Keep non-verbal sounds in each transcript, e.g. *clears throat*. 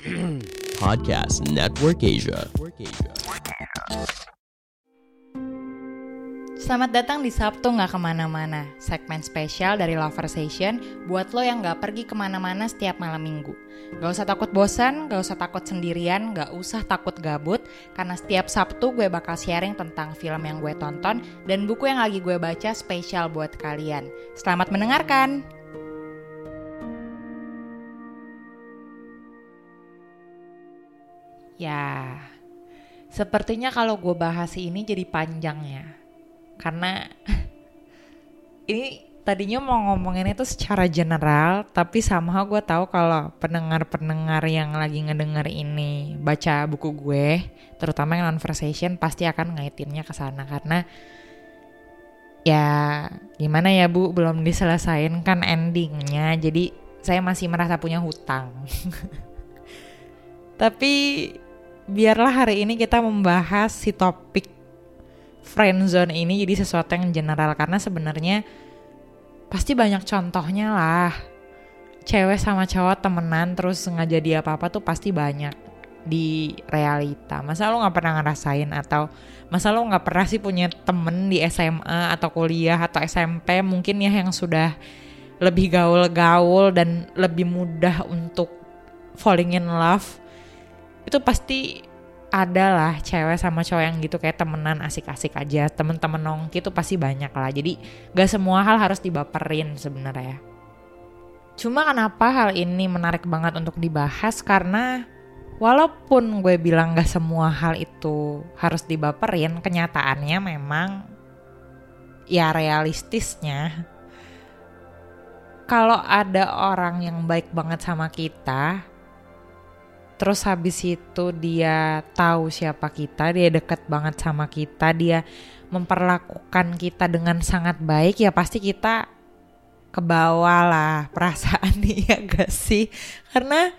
*clears throat* Podcast Network Asia. Selamat datang di Sabtu nggak ke mana-mana, segmen spesial dari Loversation buat lo yang nggak pergi ke mana-mana setiap malam minggu. Gak usah takut bosan, gak usah takut sendirian, gak usah takut gabut, karena setiap Sabtu gue bakal sharing tentang film yang gue tonton dan buku yang lagi gue baca spesial buat kalian. Selamat mendengarkan! Ya, sepertinya kalau gue bahas ini jadi panjang ya. Karena *laughs* ini tadinya mau ngomongin itu secara general, tapi sama gue tahu kalau pendengar-pendengar yang lagi ngedenger ini baca buku gue, terutama yang conversation pasti akan ngaitinnya ke sana karena ya gimana ya Bu, belum diselesain kan endingnya. Jadi saya masih merasa punya hutang. *laughs* tapi biarlah hari ini kita membahas si topik friendzone ini jadi sesuatu yang general karena sebenarnya pasti banyak contohnya lah. Cewek sama cowok temenan terus nggak jadi apa-apa tuh pasti banyak di realita. Masa lo nggak pernah ngerasain atau masa lo nggak pernah sih punya temen di SMA atau kuliah atau SMP mungkin ya yang sudah lebih gaul-gaul dan lebih mudah untuk falling in love itu pasti ada lah cewek sama cowok yang gitu kayak temenan asik-asik aja. Temen-temen nongki itu pasti banyak lah. Jadi gak semua hal harus dibaperin sebenarnya. Cuma kenapa hal ini menarik banget untuk dibahas? Karena walaupun gue bilang gak semua hal itu harus dibaperin kenyataannya memang ya realistisnya kalau ada orang yang baik banget sama kita terus habis itu dia tahu siapa kita, dia deket banget sama kita, dia memperlakukan kita dengan sangat baik, ya pasti kita ke bawah lah perasaan dia *laughs* gak sih? Karena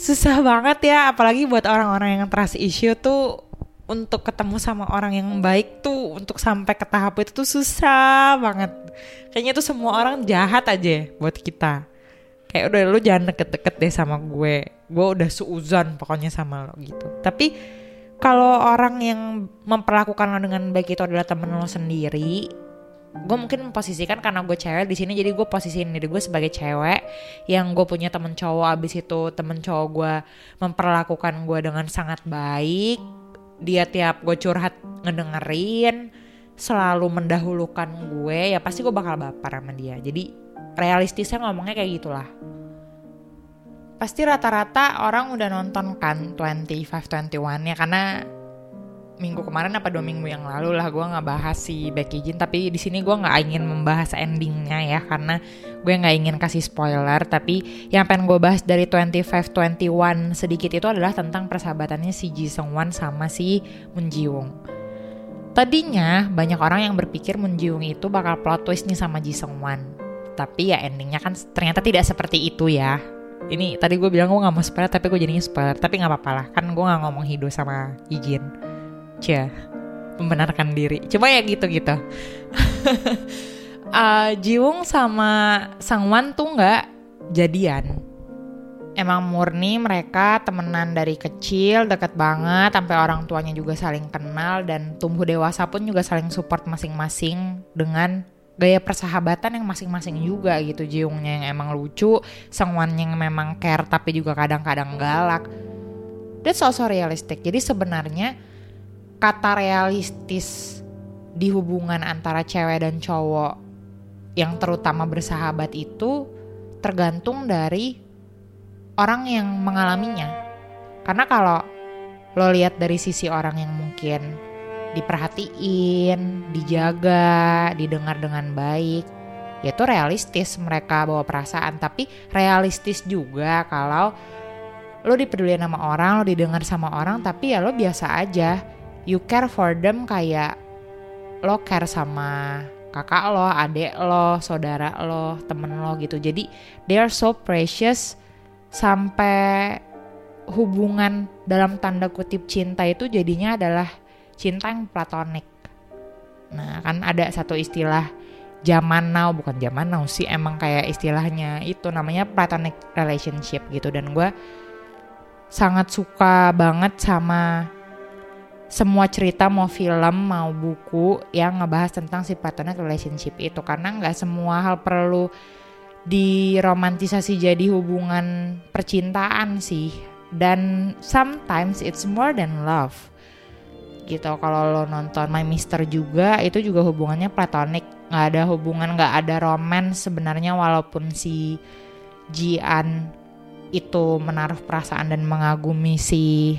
susah banget ya, apalagi buat orang-orang yang trust issue tuh untuk ketemu sama orang yang baik tuh untuk sampai ke tahap itu tuh susah banget. Kayaknya tuh semua orang jahat aja buat kita kayak udah lu jangan deket-deket deh sama gue gue udah suuzon pokoknya sama lo gitu. Tapi kalau orang yang memperlakukan lo dengan baik itu adalah temen lo sendiri gue mungkin memposisikan karena gue cewek di sini jadi gue posisiin diri gue sebagai cewek. Yang gue punya temen cowok abis itu temen cowok gue memperlakukan gue dengan sangat baik. Dia tiap gue curhat ngedengerin selalu mendahulukan gue ya pasti gue bakal baper sama dia. Jadi realistisnya ngomongnya kayak gitulah pasti rata-rata orang udah nonton kan 25-21 ya karena minggu kemarin apa dua minggu yang lalu lah gue nggak bahas si Becky Jin tapi di sini gue nggak ingin membahas endingnya ya karena gue nggak ingin kasih spoiler. Tapi yang pengen gue bahas dari 25-21 sedikit itu adalah tentang persahabatannya si Ji Sung Wan sama si Moon Ji Woong tadinya banyak orang yang berpikir Moon Ji Woong itu bakal plot twist nih sama Ji Sung Wan tapi ya endingnya kan ternyata tidak seperti itu ya ini tadi gue bilang gue gak mau spoiler tapi gue jadinya spoiler tapi nggak apa-apa lah kan gue gak ngomong Hido sama Ijin. Cia membenarkan diri. Cuma ya gitu gitu uh, Jiwung sama Sangwan tuh nggak jadian. Emang murni mereka temenan dari kecil deket banget sampai orang tuanya juga saling kenal dan tumbuh dewasa pun juga saling support masing-masing dengan gaya persahabatan yang masing-masing juga gitu. Jiungnya yang emang lucu Sangwan yang memang care tapi juga kadang-kadang galak. That's also realistic. Jadi sebenarnya kata realistis di hubungan antara cewek dan cowok yang terutama bersahabat itu tergantung dari orang yang mengalaminya. Karena kalau lo lihat dari sisi orang yang mungkin diperhatiin, dijaga, didengar dengan baik. Ya itu realistis mereka bawa perasaan, tapi realistis juga kalau lo dipeduliin sama orang, lo didengar sama orang, tapi ya lo biasa aja. You care for them kayak lo care sama kakak lo, adik lo, saudara lo, temen lo gitu. Jadi they are so precious sampai hubungan dalam tanda kutip cinta itu jadinya adalah cinta yang platonik. Nah kan ada satu istilah zaman now bukan zaman now sih emang kayak istilahnya itu namanya platonic relationship gitu. Dan gue sangat suka banget sama semua cerita mau film mau buku yang ngebahas tentang si platonic relationship itu. Karena nggak semua hal perlu diromantisasi jadi hubungan percintaan sih. Dan sometimes it's more than love gitu. Kalau lo nonton My Mister juga itu juga hubungannya platonik. Nggak ada hubungan nggak ada romance sebenarnya walaupun si Jian itu menaruh perasaan dan mengagumi si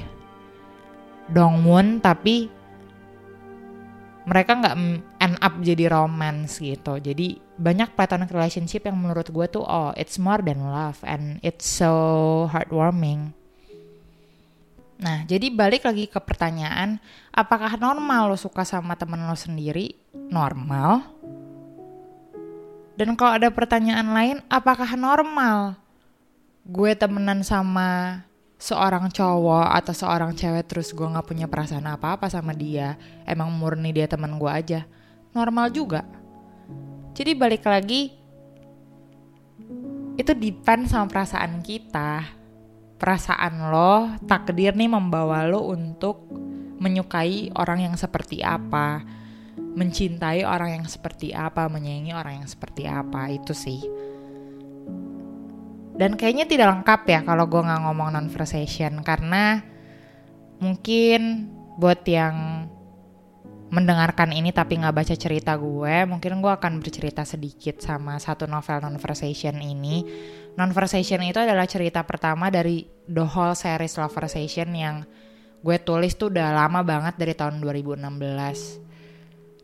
Dongwon tapi mereka nggak end up jadi romance gitu. Jadi banyak platonic relationship yang menurut gue tuh oh it's more than love and it's so heartwarming nah jadi balik lagi ke pertanyaan apakah normal lo suka sama temen lo sendiri? Normal. Dan kalau ada pertanyaan lain apakah normal gue temenan sama seorang cowok atau seorang cewek terus gue nggak punya perasaan apa-apa sama dia emang murni dia teman gue aja? Normal juga. Jadi balik lagi itu depend sama perasaan kita perasaan lo takdir nih membawa lo untuk menyukai orang yang seperti apa mencintai orang yang seperti apa menyayangi orang yang seperti apa itu sih dan kayaknya tidak lengkap ya kalau gue nggak ngomong conversation karena mungkin buat yang mendengarkan ini tapi nggak baca cerita gue, mungkin gue akan bercerita sedikit sama satu novel conversation ini. Conversation itu adalah cerita pertama dari the whole series Conversation yang gue tulis tuh udah lama banget dari tahun 2016.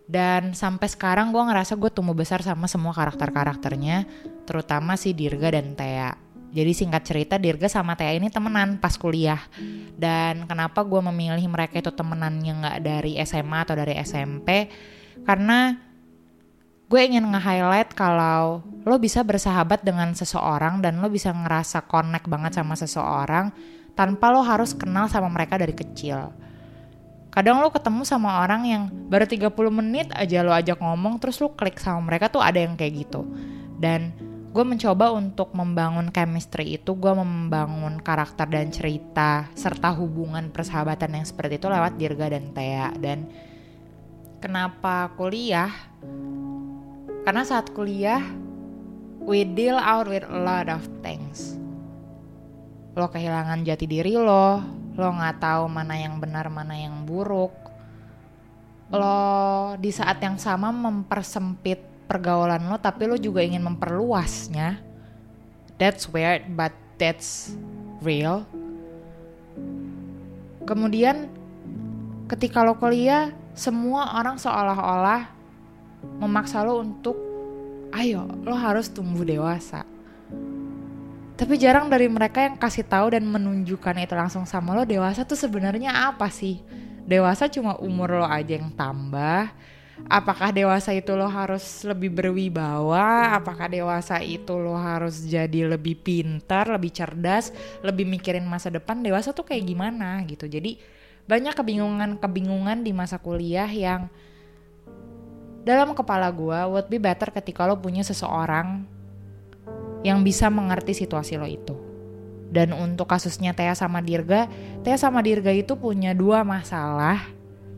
Dan sampai sekarang gue ngerasa gue tumbuh besar sama semua karakter-karakternya, terutama si Dirga dan Thea. Jadi singkat cerita Dirga sama Thea ini temenan pas kuliah. Dan kenapa gue memilih mereka itu temenan yang gak dari SMA atau dari SMP? Karena gue ingin nge-highlight kalau lo bisa bersahabat dengan seseorang dan lo bisa ngerasa connect banget sama seseorang tanpa lo harus kenal sama mereka dari kecil. Kadang lo ketemu sama orang yang baru 30 menit aja lo ajak ngomong terus lo klik sama mereka tuh ada yang kayak gitu. Dan gue mencoba untuk membangun chemistry itu gue membangun karakter dan cerita serta hubungan persahabatan yang seperti itu lewat Dirga dan Thea dan kenapa kuliah karena saat kuliah we deal out with a lot of things. Lo kehilangan jati diri lo lo nggak tahu mana yang benar mana yang buruk. Lo di saat yang sama mempersempit pergaulan lo tapi lo juga ingin memperluasnya. That's weird but that's real. Kemudian ketika lo kuliah semua orang seolah-olah memaksa lo untuk ayo lo harus tumbuh dewasa. Tapi jarang dari mereka yang kasih tahu dan menunjukkan itu langsung sama lo dewasa tuh sebenarnya apa sih? Dewasa cuma umur lo aja yang tambah. Apakah dewasa itu lo harus lebih berwibawa? Apakah dewasa itu lo harus jadi lebih pintar lebih cerdas lebih mikirin masa depan? Dewasa tuh kayak gimana gitu. Jadi banyak kebingungan-kebingungan di masa kuliah yang dalam kepala gue would be better ketika lo punya seseorang yang bisa mengerti situasi lo itu. Dan untuk kasusnya Tea sama Dirga, Tea sama Dirga itu punya dua masalah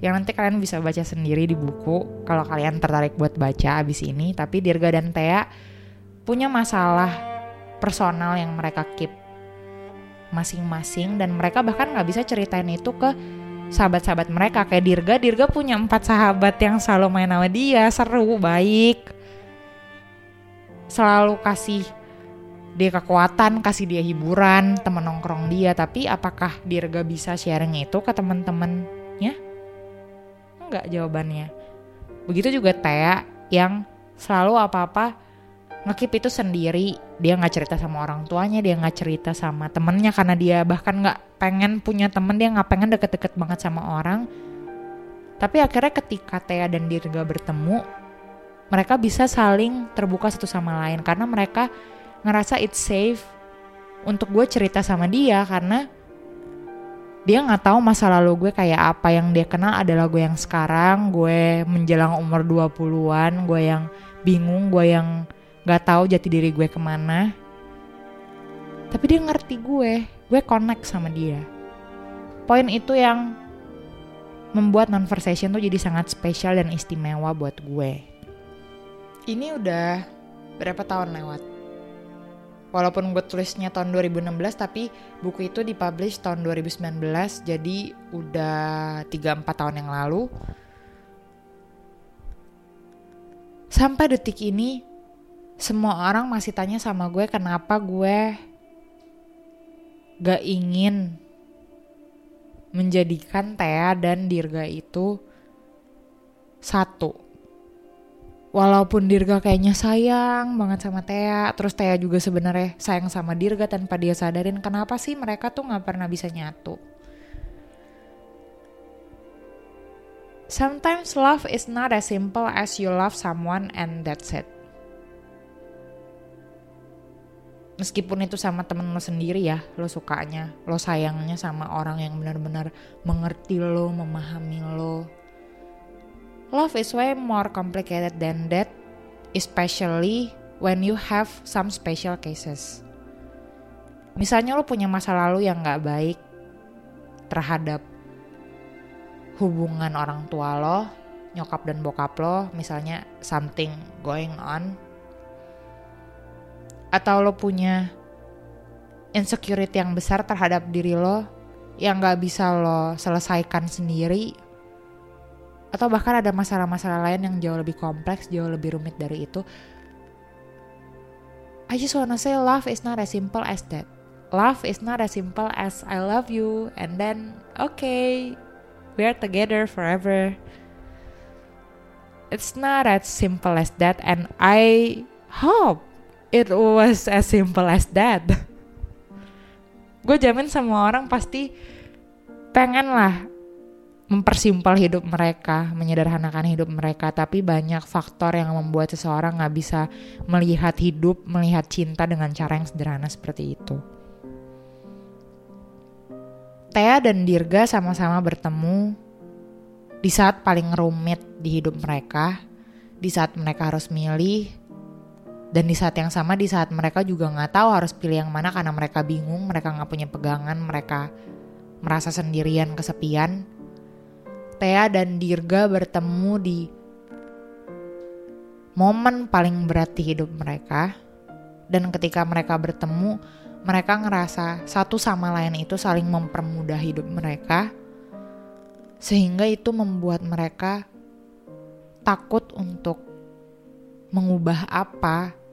yang nanti kalian bisa baca sendiri di buku kalau kalian tertarik buat baca abis ini tapi Dirga dan Thea punya masalah personal yang mereka keep masing-masing dan mereka bahkan nggak bisa ceritain itu ke sahabat-sahabat mereka. Kayak Dirga Dirga punya empat sahabat yang selalu main sama dia. Seru baik. Selalu kasih dia kekuatan kasih dia hiburan temen nongkrong dia. Tapi apakah Dirga bisa sharing itu ke teman-temannya Enggak jawabannya. Begitu juga Tea yang selalu apa-apa ngekip itu sendiri. Dia nggak cerita sama orang tuanya, dia nggak cerita sama temennya karena dia bahkan nggak pengen punya temen, dia nggak pengen deket-deket banget sama orang. Tapi akhirnya ketika Tea dan Dirga bertemu, mereka bisa saling terbuka satu sama lain karena mereka ngerasa it's safe untuk gue cerita sama dia karena dia nggak tahu masa lalu gue kayak apa yang dia kenal adalah gue yang sekarang gue menjelang umur 20-an gue yang bingung gue yang nggak tahu jati diri gue ke mana. Tapi dia ngerti gue. Gue connect sama dia. Poin itu yang membuat conversation tuh jadi sangat spesial dan istimewa buat gue. Ini udah berapa tahun lewat? Walaupun gue tulisnya tahun 2016 tapi buku itu dipublish tahun 2019 jadi udah 3-4 tahun yang lalu. Sampai detik ini semua orang masih tanya sama gue kenapa gue gak ingin menjadikan Thea dan Dirga itu satu walaupun Dirga kayaknya sayang banget sama Thea, terus Thea juga sebenarnya sayang sama Dirga tanpa dia sadarin kenapa sih mereka tuh nggak pernah bisa nyatu. Sometimes love is not as simple as you love someone and that's it. Meskipun itu sama temen lo sendiri ya, lo sukanya, lo sayangnya sama orang yang benar-benar mengerti lo, memahami lo, Love is way more complicated than that, especially when you have some special cases. Misalnya lo punya masa lalu yang gak baik terhadap hubungan orang tua lo, nyokap dan bokap lo, misalnya something going on. Atau lo punya insecurity yang besar terhadap diri lo yang gak bisa lo selesaikan sendiri atau bahkan ada masalah-masalah lain yang jauh lebih kompleks, jauh lebih rumit dari itu. I just wanna say love is not as simple as that. Love is not as simple as I love you and then okay, we are together forever. It's not as simple as that and I hope it was as simple as that. Gue jamin semua orang pasti pengen lah mempersimpel hidup mereka, menyederhanakan hidup mereka, tapi banyak faktor yang membuat seseorang nggak bisa melihat hidup, melihat cinta dengan cara yang sederhana seperti itu. Thea dan Dirga sama-sama bertemu di saat paling rumit di hidup mereka, di saat mereka harus milih, dan di saat yang sama di saat mereka juga nggak tahu harus pilih yang mana karena mereka bingung, mereka nggak punya pegangan, mereka merasa sendirian, kesepian Thea dan Dirga bertemu di momen paling berat di hidup mereka. Dan ketika mereka bertemu, mereka ngerasa satu sama lain itu saling mempermudah hidup mereka. Sehingga itu membuat mereka takut untuk mengubah apa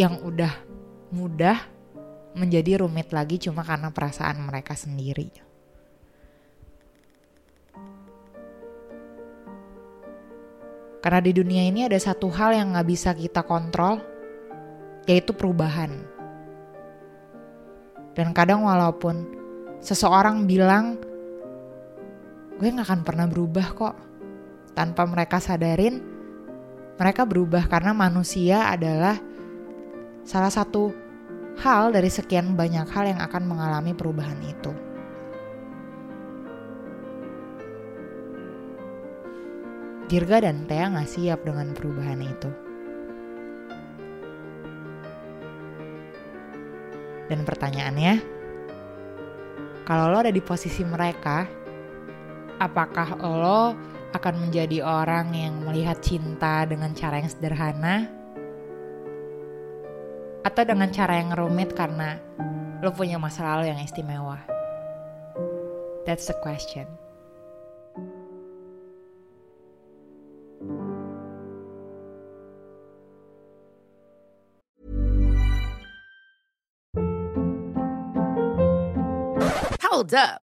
yang udah mudah menjadi rumit lagi cuma karena perasaan mereka sendiri. Karena di dunia ini ada satu hal yang gak bisa kita kontrol, yaitu perubahan. Dan kadang walaupun seseorang bilang, gue gak akan pernah berubah kok. Tanpa mereka sadarin, mereka berubah karena manusia adalah salah satu hal dari sekian banyak hal yang akan mengalami perubahan itu. Dirga dan Thea gak siap dengan perubahan itu. Dan pertanyaannya, kalau lo ada di posisi mereka, apakah lo akan menjadi orang yang melihat cinta dengan cara yang sederhana? Atau dengan cara yang rumit karena lo punya masa lalu yang istimewa? That's the question. Hold up.